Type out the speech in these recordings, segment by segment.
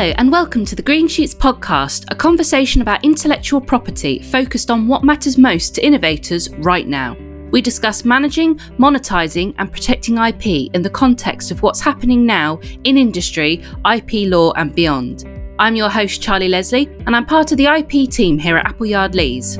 Hello, and welcome to the Green Shoots podcast, a conversation about intellectual property focused on what matters most to innovators right now. We discuss managing, monetizing, and protecting IP in the context of what's happening now in industry, IP law, and beyond. I'm your host, Charlie Leslie, and I'm part of the IP team here at Appleyard Lees.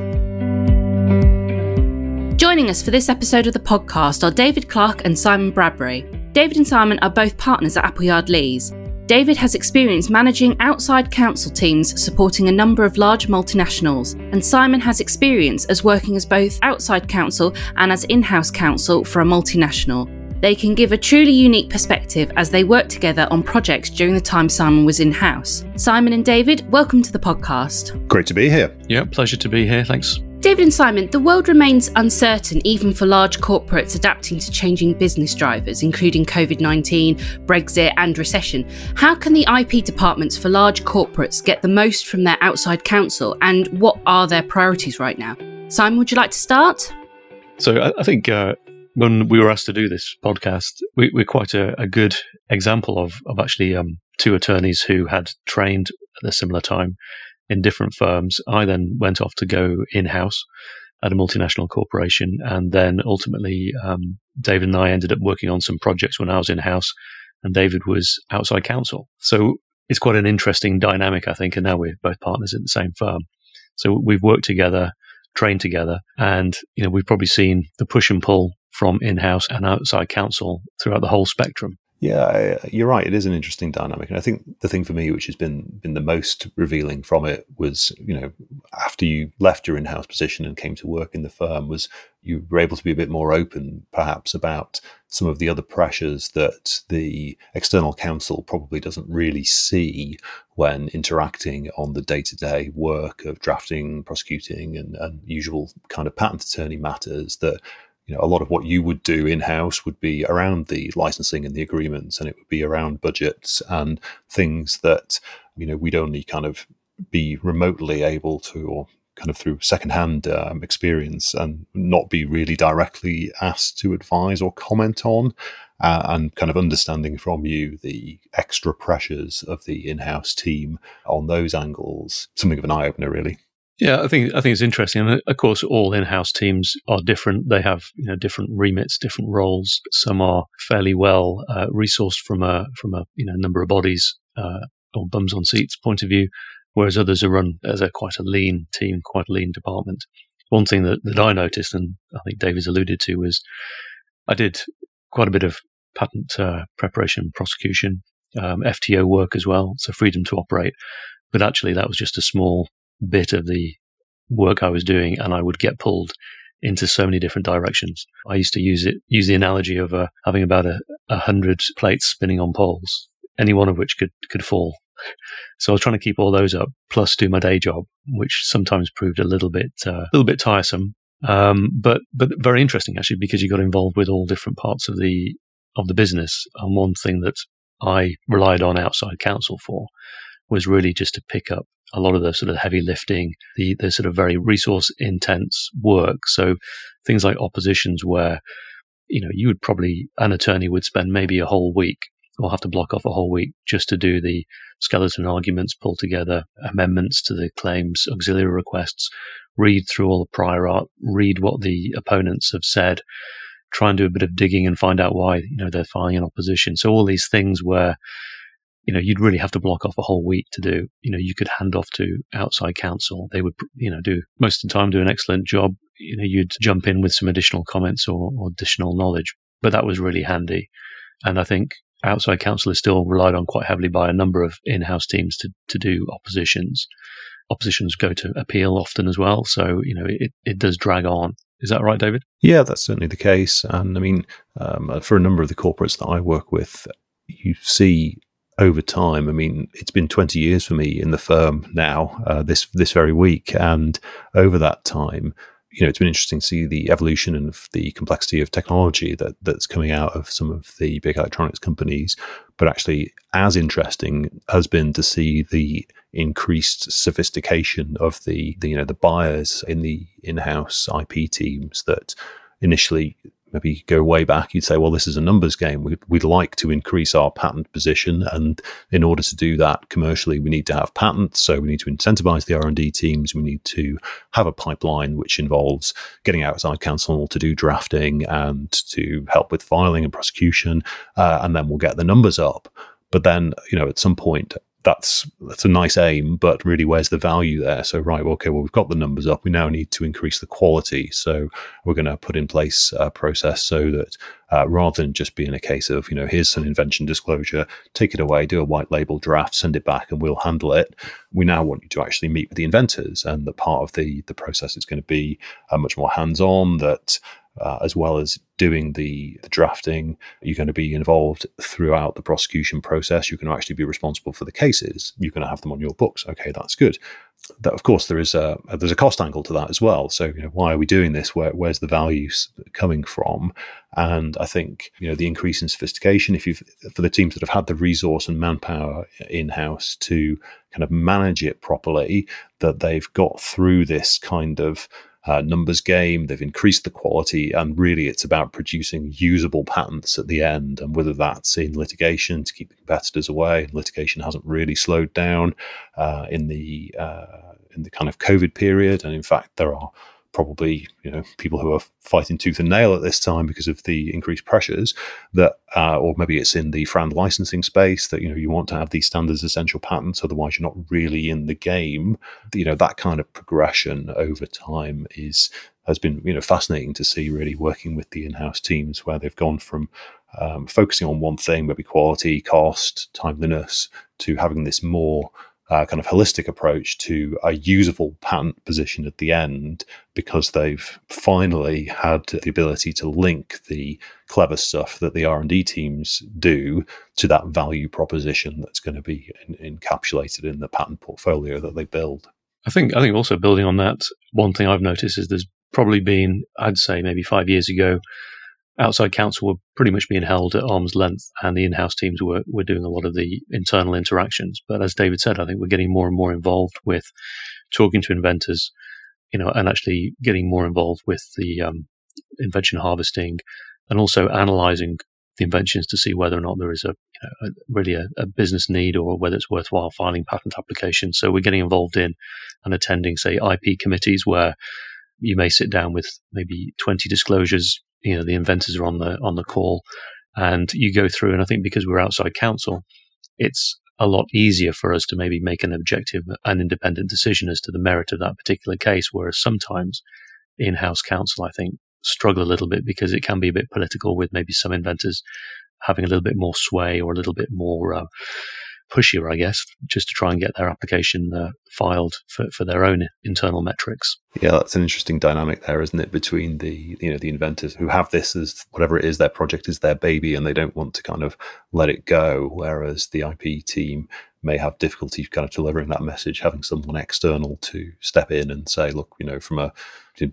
Joining us for this episode of the podcast are David Clark and Simon Bradbury. David and Simon are both partners at Appleyard Lees. David has experience managing outside counsel teams supporting a number of large multinationals, and Simon has experience as working as both outside counsel and as in house counsel for a multinational. They can give a truly unique perspective as they work together on projects during the time Simon was in house. Simon and David, welcome to the podcast. Great to be here. Yeah, pleasure to be here. Thanks. David and Simon, the world remains uncertain even for large corporates adapting to changing business drivers, including COVID 19, Brexit, and recession. How can the IP departments for large corporates get the most from their outside counsel, and what are their priorities right now? Simon, would you like to start? So, I, think uh, when we were asked to do this podcast, we, are quite a, a, good example of, of actually um, two attorneys who had trained at a similar time in different firms. I then went off to go in house at a multinational corporation. And then ultimately, um, David and I ended up working on some projects when I was in house, and David was outside counsel. So it's quite an interesting dynamic, I think. And now we're both partners in the same firm. So we've worked together, trained together, and you know we've probably seen the push and pull from in-house and outside counsel throughout the whole spectrum. Yeah, you're right. It is an interesting dynamic, and I think the thing for me, which has been been the most revealing from it, was you know after you left your in-house position and came to work in the firm, was you were able to be a bit more open, perhaps, about some of the other pressures that the external counsel probably doesn't really see when interacting on the day-to-day work of drafting, prosecuting, and, and usual kind of patent attorney matters that you know, a lot of what you would do in house would be around the licensing and the agreements, and it would be around budgets and things that you know we'd only kind of be remotely able to, or kind of through secondhand um, experience, and not be really directly asked to advise or comment on. Uh, and kind of understanding from you the extra pressures of the in-house team on those angles, something of an eye opener, really. Yeah, I think I think it's interesting, and of course, all in-house teams are different. They have you know different remits, different roles. Some are fairly well uh, resourced from a from a you know number of bodies uh, or bums on seats point of view, whereas others are run as a quite a lean team, quite a lean department. One thing that, that I noticed, and I think David's alluded to, was I did quite a bit of patent uh, preparation, prosecution, um, FTO work as well, so freedom to operate. But actually, that was just a small bit of the work I was doing, and I would get pulled into so many different directions. I used to use it, use the analogy of uh, having about a, a hundred plates spinning on poles, any one of which could could fall. So I was trying to keep all those up, plus do my day job, which sometimes proved a little bit uh, a little bit tiresome, um, but but very interesting actually because you got involved with all different parts of the of the business. And one thing that I relied on outside counsel for was really just to pick up a lot of the sort of heavy lifting, the, the sort of very resource intense work. So things like oppositions where, you know, you would probably, an attorney would spend maybe a whole week or have to block off a whole week just to do the skeleton arguments, pull together amendments to the claims, auxiliary requests, read through all the prior art, read what the opponents have said, try and do a bit of digging and find out why, you know, they're filing an opposition. So all these things where you know, you'd really have to block off a whole week to do. You know, you could hand off to outside counsel. They would, you know, do most of the time do an excellent job. You know, you'd jump in with some additional comments or, or additional knowledge, but that was really handy. And I think outside counsel is still relied on quite heavily by a number of in-house teams to, to do oppositions. Oppositions go to appeal often as well. So, you know, it, it does drag on. Is that right, David? Yeah, that's certainly the case. And I mean, um, for a number of the corporates that I work with, you see over time. I mean, it's been 20 years for me in the firm now, uh, this this very week, and over that time, you know, it's been interesting to see the evolution of the complexity of technology that that's coming out of some of the big electronics companies. But actually, as interesting has been to see the increased sophistication of the, the you know the buyers in the in-house IP teams that initially maybe go way back, you'd say, well, this is a numbers game. We'd, we'd like to increase our patent position, and in order to do that commercially, we need to have patents. So we need to incentivize the R and D teams. We need to have a pipeline which involves getting outside counsel to do drafting and to help with filing and prosecution, uh, and then we'll get the numbers up. But then, you know, at some point, that's that's a nice aim, but really, where's the value there? So, right, well, okay, well, we've got the numbers up. We now need to increase the quality. So, we're going to put in place a process so that uh, rather than just being a case of, you know, here's an invention disclosure, take it away, do a white label draft, send it back, and we'll handle it. We now want you to actually meet with the inventors, and that part of the the process is going to be uh, much more hands on. That uh, as well as doing the, the, drafting. You're going to be involved throughout the prosecution process. You're going to actually be responsible for the cases. You're going to have them on your books. Okay, that's good. That, of course, there is a there's a cost angle to that as well. So, you know, why are we doing this? Where, where's the value coming from? And I think you know the increase in sophistication. If you've for the teams that have had the resource and manpower in house to kind of manage it properly, that they've got through this kind of uh, numbers game. They've increased the quality, and really it's about producing usable patents at the end. And whether that's in litigation to keep the competitors away, litigation hasn't really slowed down uh, in the uh, in the kind of COVID period, and in fact there are probably you know people who are fighting tooth and nail at this time because of the increased pressures that uh, or maybe it's in the FRAND licensing space that you know you want to have these standards essential patents otherwise you're not really in the game. You know that kind of progression over time is has been you know fascinating to see really working with the in-house teams where they've gone from um, focusing on one thing maybe quality cost timeliness to having this more uh, kind of holistic approach to a usable patent position at the end because they've finally had the ability to link the clever stuff that the r&d teams do to that value proposition that's going to be in, encapsulated in the patent portfolio that they build. I think i think also building on that one thing i've noticed is there's probably been i'd say maybe five years ago outside counsel were pretty much being held at arm's length, and the in-house teams were were doing a lot of the internal interactions. But as David said, I think we're getting more and more involved with talking to inventors, you know, and actually getting more involved with the um, invention harvesting, and also analyzing the inventions to see whether or not there is a, you know, a really a, a, business need or whether it's worthwhile filing patent applications. So we're getting involved in and attending, say, IP committees where you may sit down with maybe 20 disclosures you know the inventors are on the on the call, and you go through. And I think because we're outside counsel, it's a lot easier for us to maybe make an objective and independent decision as to the merit of that particular case. Whereas sometimes in-house counsel, I think, struggle a little bit because it can be a bit political with maybe some inventors having a little bit more sway or a little bit more uh, pushier, I guess, just to try and get their application uh, filed for, for their own internal metrics. Yeah, that's an interesting dynamic there, isn't it? Between the you know the inventors who have this as whatever it is their project is their baby, and they don't want to kind of let it go, whereas the IP team may have difficulty kind of delivering that message, having someone external to step in and say, look, you know, from a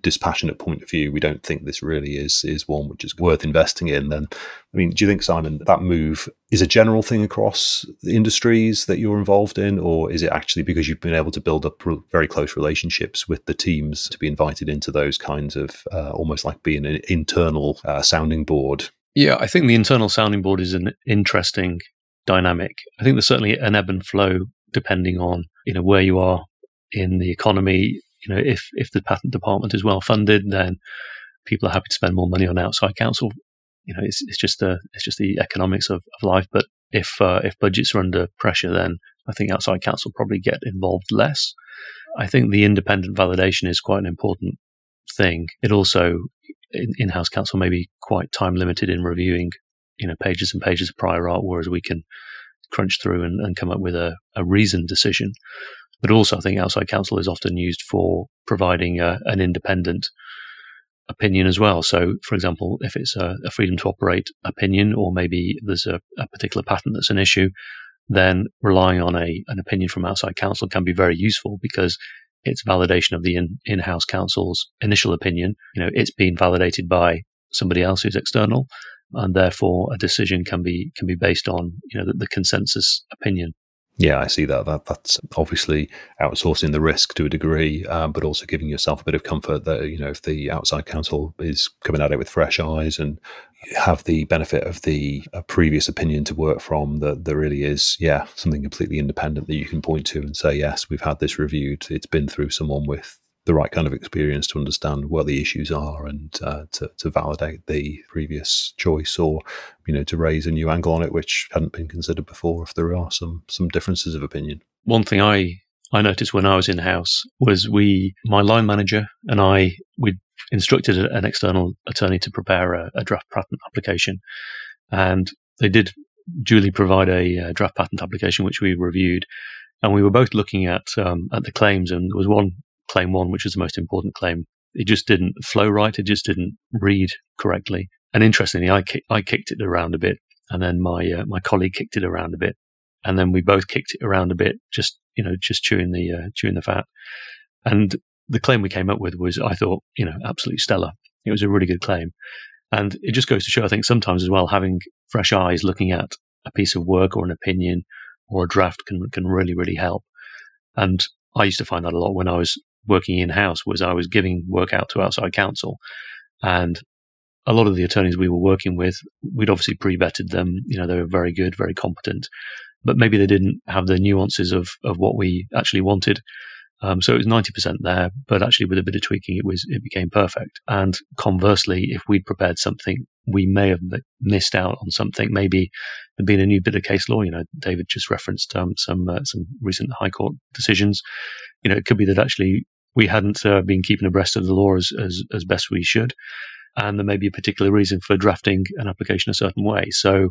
dispassionate point of view, we don't think this really is is one which is worth investing in. Then, I mean, do you think Simon that move is a general thing across the industries that you're involved in, or is it actually because you've been able to build up very close relationships with the teams to be invited into those kinds of uh, almost like being an internal uh, sounding board? Yeah, I think the internal sounding board is an interesting dynamic. I think there's certainly an ebb and flow depending on you know where you are in the economy. You know, if if the patent department is well funded, then people are happy to spend more money on outside counsel. You know, it's it's just the it's just the economics of, of life. But if uh, if budgets are under pressure, then I think outside counsel probably get involved less. I think the independent validation is quite an important thing. It also in house counsel may be quite time limited in reviewing you know pages and pages of prior art, whereas we can crunch through and, and come up with a, a, reasoned decision. But also, I think outside counsel is often used for providing a, an independent opinion as well. So, for example, if it's a, a freedom to operate opinion, or maybe there's a, a, particular patent that's an issue, then relying on a an opinion from outside counsel can be very useful because it's validation of the in, in-house counsel's initial opinion. You know, it's been validated by somebody else who's external, and therefore a decision can be can be based on you know the, the consensus opinion. Yeah, I see that. That that's obviously outsourcing the risk to a degree, um, but also giving yourself a bit of comfort that you know if the outside counsel is coming at it with fresh eyes and have the benefit of the uh, previous opinion to work from, that there really is, yeah, something completely independent that you can point to and say, yes, we've had this reviewed. It's been through someone with the right kind of experience to understand what the issues are and uh, to, to validate the previous choice or you know to raise a new angle on it which hadn't been considered before if there are some some differences of opinion. One thing i i noticed when i was in house was we my line manager and i we instructed an external attorney to prepare a, a draft patent application. And they did duly provide a, a draft patent application which we reviewed. And we were both looking at um, at the claims, and there was one claim one, which is the most important claim. It just didn't flow right. It just didn't read correctly. And interestingly, I, ki- I kicked it around a bit, and then my uh, my colleague kicked it around a bit, and then we both kicked it around a bit, just you know, just chewing the uh, chewing the fat. And the claim we came up with was, I thought, you know, absolutely stellar. It was a really good claim, and it just goes to show, I think, sometimes as well, having fresh eyes looking at a piece of work or an opinion or a draft can can really really help. And I used to find that a lot when I was working in house was I was giving work out to outside counsel, and a lot of the attorneys we were working with, we'd obviously pre-vetted them. You know, they were very good, very competent, but maybe they didn't have the nuances of of what we actually wanted. Um, so it was 90% there, but actually with a bit of tweaking, it was, it became perfect. And conversely, if we'd prepared something, we may have missed out on something. Maybe there'd been a new bit of case law. You know, David just referenced um, some, uh, some recent high court decisions. You know, it could be that actually we hadn't uh, been keeping abreast of the law as, as, as best we should. And there may be a particular reason for drafting an application a certain way. So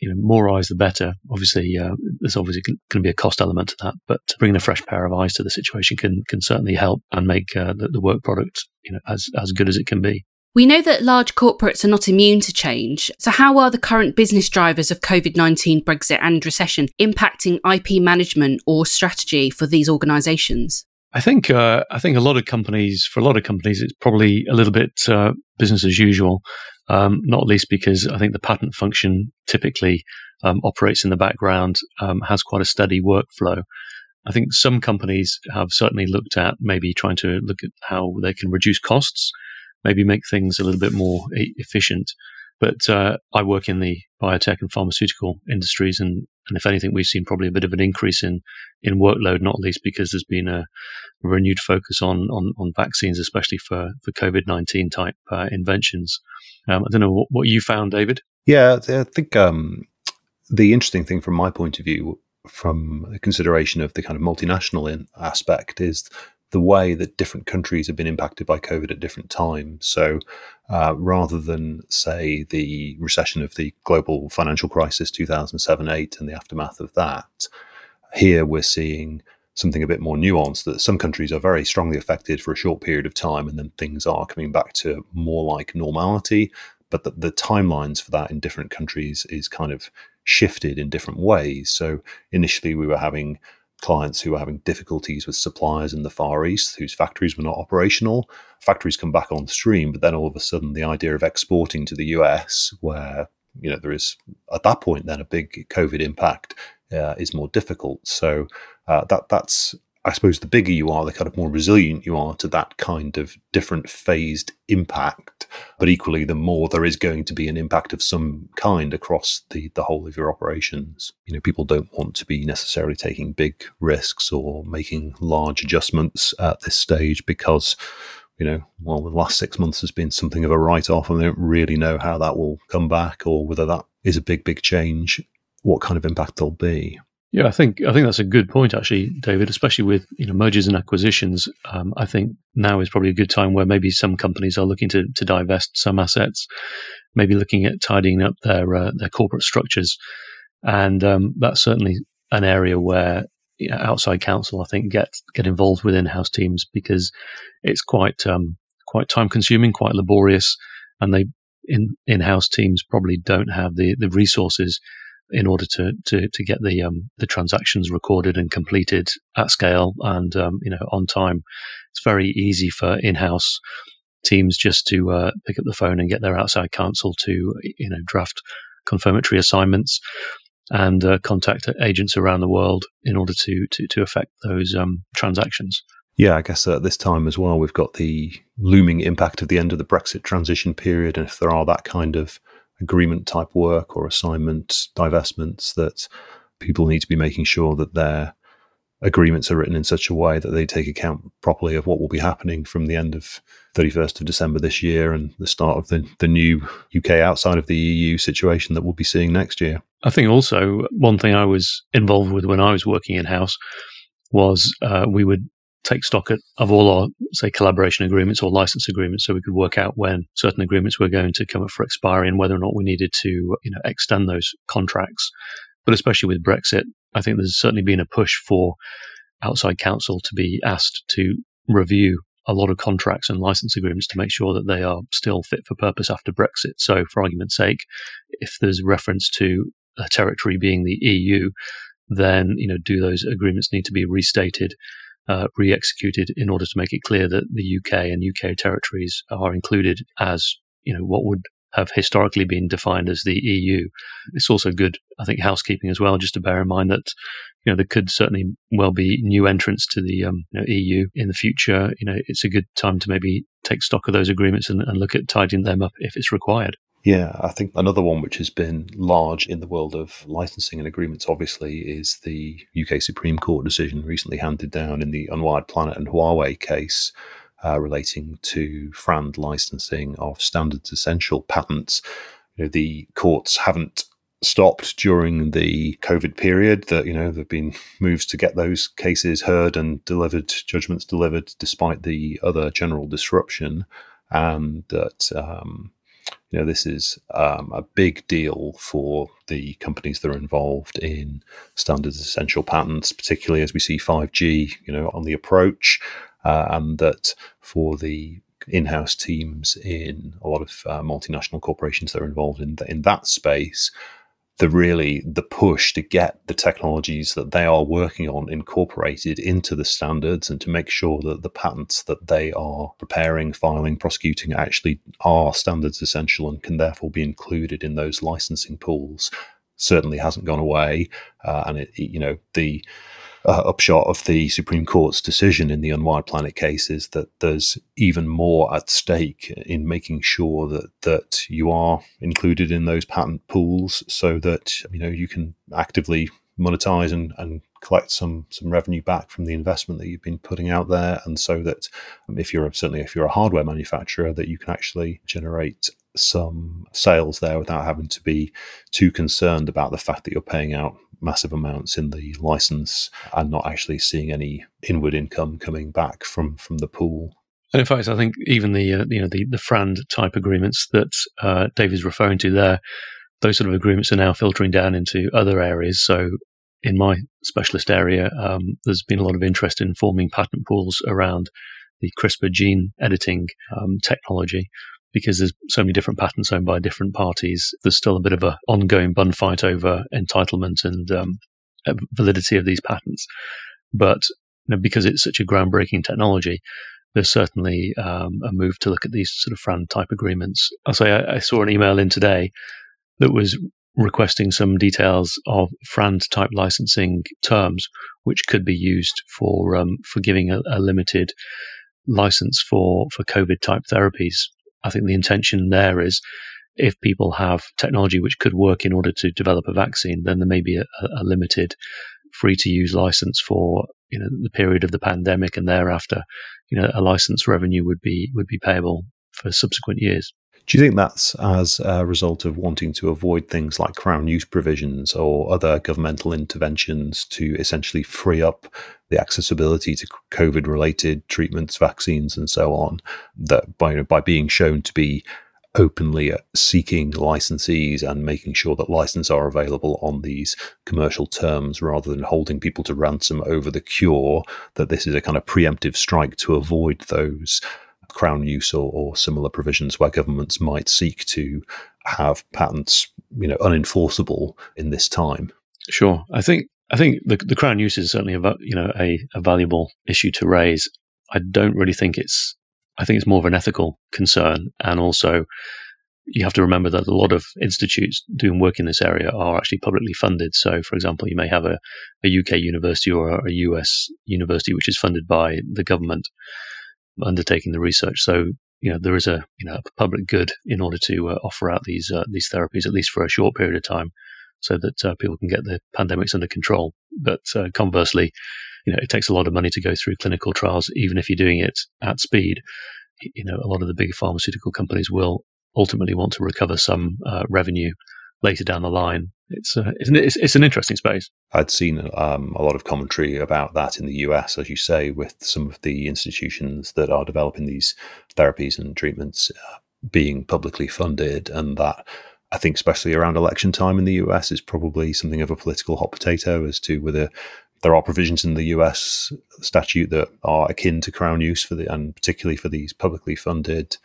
you know, more eyes the better. Obviously, uh, there's obviously going to be a cost element to that, but bringing a fresh pair of eyes to the situation can can certainly help and make uh, the, the work product you know as as good as it can be. We know that large corporates are not immune to change. So, how are the current business drivers of COVID 19, Brexit, and recession impacting IP management or strategy for these organisations? I think uh, I think a lot of companies, for a lot of companies, it's probably a little bit uh, business as usual. Um, not least because I think the patent function typically um, operates in the background, um, has quite a steady workflow. I think some companies have certainly looked at maybe trying to look at how they can reduce costs, maybe make things a little bit more e- efficient. But uh, I work in the biotech and pharmaceutical industries, and, and if anything, we've seen probably a bit of an increase in in workload, not least because there's been a renewed focus on on, on vaccines, especially for for COVID nineteen type uh, inventions. Um, I don't know what, what, you found, David. Yeah, I think um, the interesting thing from my point of view, from the consideration of the kind of multinational aspect, is the way that different countries have been impacted by COVID at different times. So, uh, rather than say the recession of the global financial crisis 2007 8 and the aftermath of that, here we're seeing something a bit more nuanced that some countries are very strongly affected for a short period of time and then things are coming back to more like normality but the, the, timelines for that in different countries is kind of shifted in different ways so initially we were having clients who were having difficulties with suppliers in the far east whose factories were not operational factories come back on stream but then all of a sudden the idea of exporting to the us where you know there is at that point then a big covid impact uh, is more difficult. So uh, that that's I suppose the bigger you are, the kind of more resilient you are to that kind of different phased impact. But equally, the more there is going to be an impact of some kind across the, the whole of your operations. You know, people don't want to be necessarily taking big risks or making large adjustments at this stage because, you know, well, the last six months has been something of a write off and they don't really know how that will come back or whether that is a big, big change what kind of impact there'll be. Yeah, I think I think that's a good point, actually, David. Especially with you know mergers and acquisitions, um, I think now is probably a good time where maybe some companies are looking to to divest some assets, maybe looking at tidying up their uh, their corporate structures, and um, that's certainly an area where you know, outside counsel, I think, get get involved with in house teams because it's quite um, quite time consuming, quite laborious, and they in in house teams probably don't have the the resources in order to to, to get the um, the transactions recorded and completed at scale and um, you know on time. It's very easy for in-house teams just to uh, pick up the phone and get their outside counsel to you know draft confirmatory assignments. and uh, contact agents around the world in order to to, to affect those um, transactions. Yeah, I guess at this time as well, we've got the looming impact of the end of the Brexit transition period, and if there are that kind of agreement type work or assignment divestments, that people need to be making sure that their agreements are written in such a way that they take account properly of what will be happening from the end of 31st of December this year and the start of the, the new UK outside of the EU situation that we'll be seeing next year. I think also one thing I was involved with when I was working in house was uh, we would take stock of all our, say, collaboration agreements or license agreements, so we could work out when certain agreements were going to come up for expiry and whether or not we needed to, you know, extend those contracts. But especially with Brexit, I think there's certainly been a push for outside counsel to be asked to review a lot of contracts and license agreements to make sure that they are still fit for purpose after Brexit. So, for argument's sake, if there's reference to a territory being the EU, then you know, do those agreements need to be restated, uh, re-executed in order to make it clear that the UK and UK territories are included as you know what would have historically been defined as the EU. It's also good, I think, housekeeping as well, just to bear in mind that you know there could certainly well be new entrants to the um, you know, EU in the future. You know, it's a good time to maybe take stock of those agreements and, and look at tidying them up if it's required. Yeah, I think another one which has been large in the world of licensing and agreements, obviously, is the UK Supreme Court decision recently handed down in the Unwired Planet and Huawei case, uh, relating to FRAND licensing of standards essential patents. You know, the courts haven't stopped during the COVID period. That you know there've been moves to get those cases heard and delivered, judgments delivered, despite the other general disruption, and that. Um, you know, this is um, a big deal for the companies that are involved in standards essential patents, particularly as we see 5G, you know, on the approach uh, and that for the in-house teams in a lot of uh, multinational corporations that are involved in in that space, the really the push to get the technologies that they are working on incorporated into the standards and to make sure that the patents that they are preparing, filing, prosecuting actually are standards essential and can therefore be included in those licensing pools certainly hasn't gone away. Uh, and it, you know the uh, upshot of the Supreme Court's decision in the Unwired Planet case is that there's even more at stake in making sure that that you are included in those patent pools, so that you know you can actively monetize and, and collect some some revenue back from the investment that you've been putting out there, and so that um, if you're certainly if you're a hardware manufacturer, that you can actually generate some sales there without having to be too concerned about the fact that you're paying out massive amounts in the license and not actually seeing any inward income coming back from from the pool. And in fact, I think even the uh, you know the the FRAND type agreements that uh, Dave is referring to there, those sort of agreements are now filtering down into other areas. So in my specialist area, um, there's been a lot of interest in forming patent pools around the CRISPR gene editing um, technology, because there's so many different patents owned by different parties. There's still a bit of an ongoing bun fight over entitlement and um, validity of these patents. But you know, because it's such a groundbreaking technology, there's certainly um, a move to look at these sort of FRAND type agreements. I'll say I, I, saw an email in today that was requesting some details of FRAND type licensing terms, which could be used for um, for giving a, a limited license for for COVID type therapies I think the intention there is if people have technology which could work in order to develop a vaccine, then there may be a, a limited free to use license for you know the period of the pandemic and thereafter you know a license revenue would be would be payable for subsequent years do you think that's as a result of wanting to avoid things like crown use provisions or other governmental interventions to essentially free up the accessibility to COVID related treatments, vaccines, and so on? That by, by being shown to be openly seeking licensees and making sure that licenses are available on these commercial terms rather than holding people to ransom over the cure, that this is a kind of preemptive strike to avoid those crown use or, or similar provisions where governments might seek to have patents, you know, unenforceable in this time. Sure, I think I think the, the crown use is certainly a you know a, a valuable issue to raise. I don't really think it's I think it's more of an ethical concern, and also you have to remember that a lot of institutes doing work in this area are actually publicly funded. So, for example, you may have a, a UK university or a US university which is funded by the government undertaking the research. So, you know, there is a you know a public good in order to uh, offer out these uh, these therapies at least for a short period of time, so that uh, people can get the pandemics under control. But uh, conversely, you know, it takes a lot of money to go through clinical trials, even if you're doing it at speed. You know, a lot of the bigger pharmaceutical companies will ultimately want to recover some uh, revenue later down the line. It's, uh, it's, it's an interesting space. I'd seen um, a lot of commentary about that in the US, as you say, with some of the institutions that are developing these therapies and treatments uh, being publicly funded, and that I think, especially around election time in the US, is probably something of a political hot potato as to whether there are provisions in the US statute that are akin to crown use for the, and particularly for these publicly funded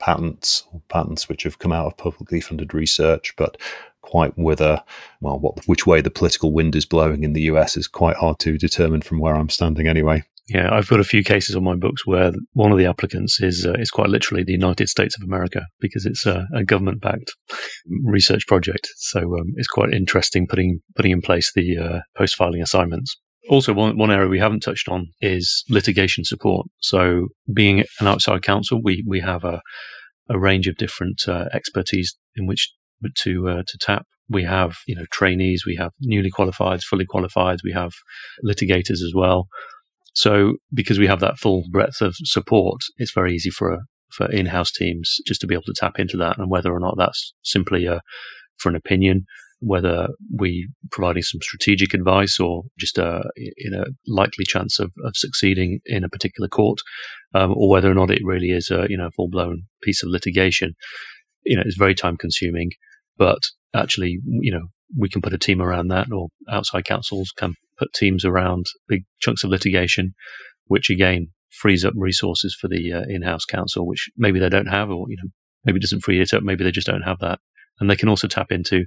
patents or patents which have come out of publicly funded research, but quite whether, well, what which way the political wind is blowing in the US is quite hard to determine from where I'm standing anyway. Yeah, I've got a few cases on my books where one of the applicants is uh, is quite literally the United States of America because it's a, a government backed research project. So um, it's quite interesting putting putting in place the uh, post filing assignments. Also, one, one area we haven't touched on is litigation support. So, being an outside counsel, we, we have a, a range of different uh, expertise in which to uh, to tap. We have you know trainees, we have newly qualified, fully qualified, we have litigators as well. So, because we have that full breadth of support, it's very easy for for in-house teams just to be able to tap into that, and whether or not that's simply a, for an opinion whether we providing some strategic advice or just a, in a likely chance of, of succeeding in a particular court, um, or whether or not it really is a you know full blown piece of litigation. You know, it's very time consuming, but actually, you know, we can put a team around that, or outside counsels can put teams around big chunks of litigation, which again frees up resources for the uh, in-house counsel, which maybe they don't have, or you know, maybe doesn't free it up, maybe they just don't have that, and they can also tap into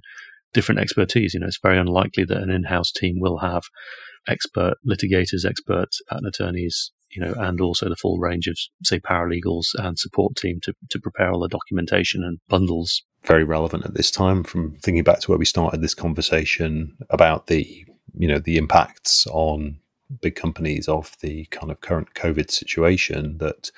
different expertise. You know, it's very unlikely that an in-house team will have expert litigators, expert patent attorneys, you know, and also the full range of, say, paralegals and support team to, to prepare all the documentation and bundles. Very relevant at this time from thinking back to where we started this conversation about the, you know, the impacts on big companies of the kind of current COVID situation that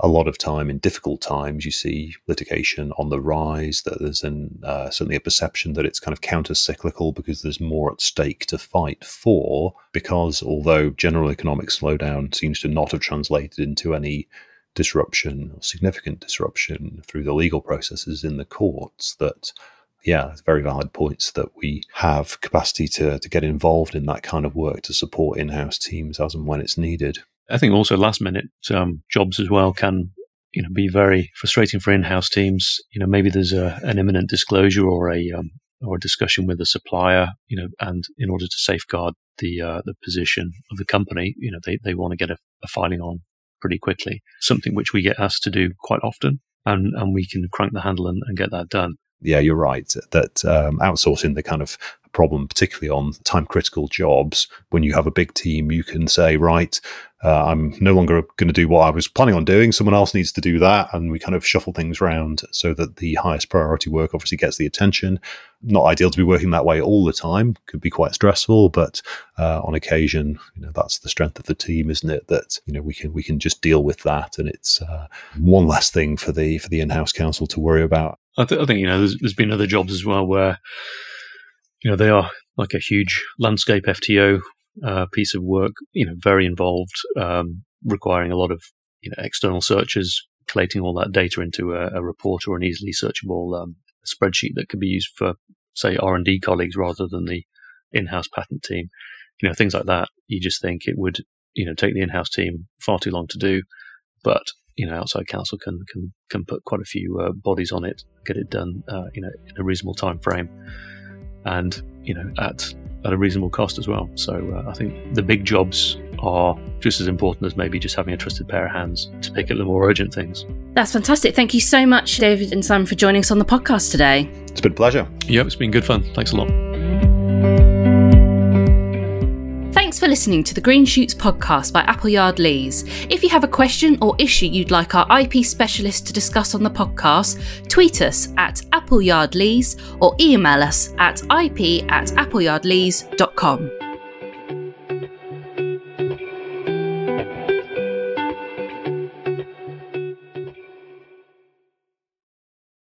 a lot of time in difficult times, you see litigation on the rise. That there's an, uh, certainly a perception that it's kind of counter cyclical because there's more at stake to fight for. Because although general economic slowdown seems to not have translated into any disruption or significant disruption through the legal processes in the courts, that yeah, it's very valid points that we have capacity to to get involved in that kind of work to support in-house teams as and when it's needed. I think also last minute um, jobs as well can you know be very frustrating for in-house teams. You know, maybe there's a, an imminent disclosure or a um, or a discussion with the supplier. You know, and in order to safeguard the uh, the position of the company, you know, they they want to get a, a filing on pretty quickly. Something which we get asked to do quite often, and and we can crank the handle and, and get that done yeah, you're right that um, outsourcing the kind of problem, particularly on time critical jobs, when you have a big team, you can say, right, uh, I'm no longer going to do what I was planning on doing. Someone else needs to do that. And we kind of shuffle things around so that the highest priority work obviously gets the attention. Not ideal to be working that way all the time, could be quite stressful, but uh, on occasion, you know, that's the strength of the team, isn't it? That, you know, we can, we can just deal with that. And it's uh, one less thing for the, for the in-house counsel to worry about. I, th- I think, you know, there's, there's been other jobs as well where, you know, they are like a huge landscape FTO uh, piece of work, you know, very involved, um, requiring a lot of you know external searchers collating all that data into a, a report or an easily searchable um, spreadsheet that could be used for, say, R and D colleagues rather than the in-house patent team. You know, things like that. You just think it would, you know, take the in-house team far too long to do, but you know, outside counsel can can can put quite a few uh, bodies on it, get it done, uh, you know, in a reasonable time frame, and you know, at at a reasonable cost as well. So uh, I think the big jobs are just as important as maybe just having a trusted pair of hands to pick up the more urgent things. That's fantastic. Thank you so much, David and Simon, for joining us on the podcast today. It's been a pleasure. Yep, it's been good fun. Thanks a lot. Thanks for listening to the Green Shoots podcast by Appleyard Lees. If you have a question or issue you'd like our IP specialist to discuss on the podcast, tweet us at Appleyard Lees or email us at ip at appleyardlees.com.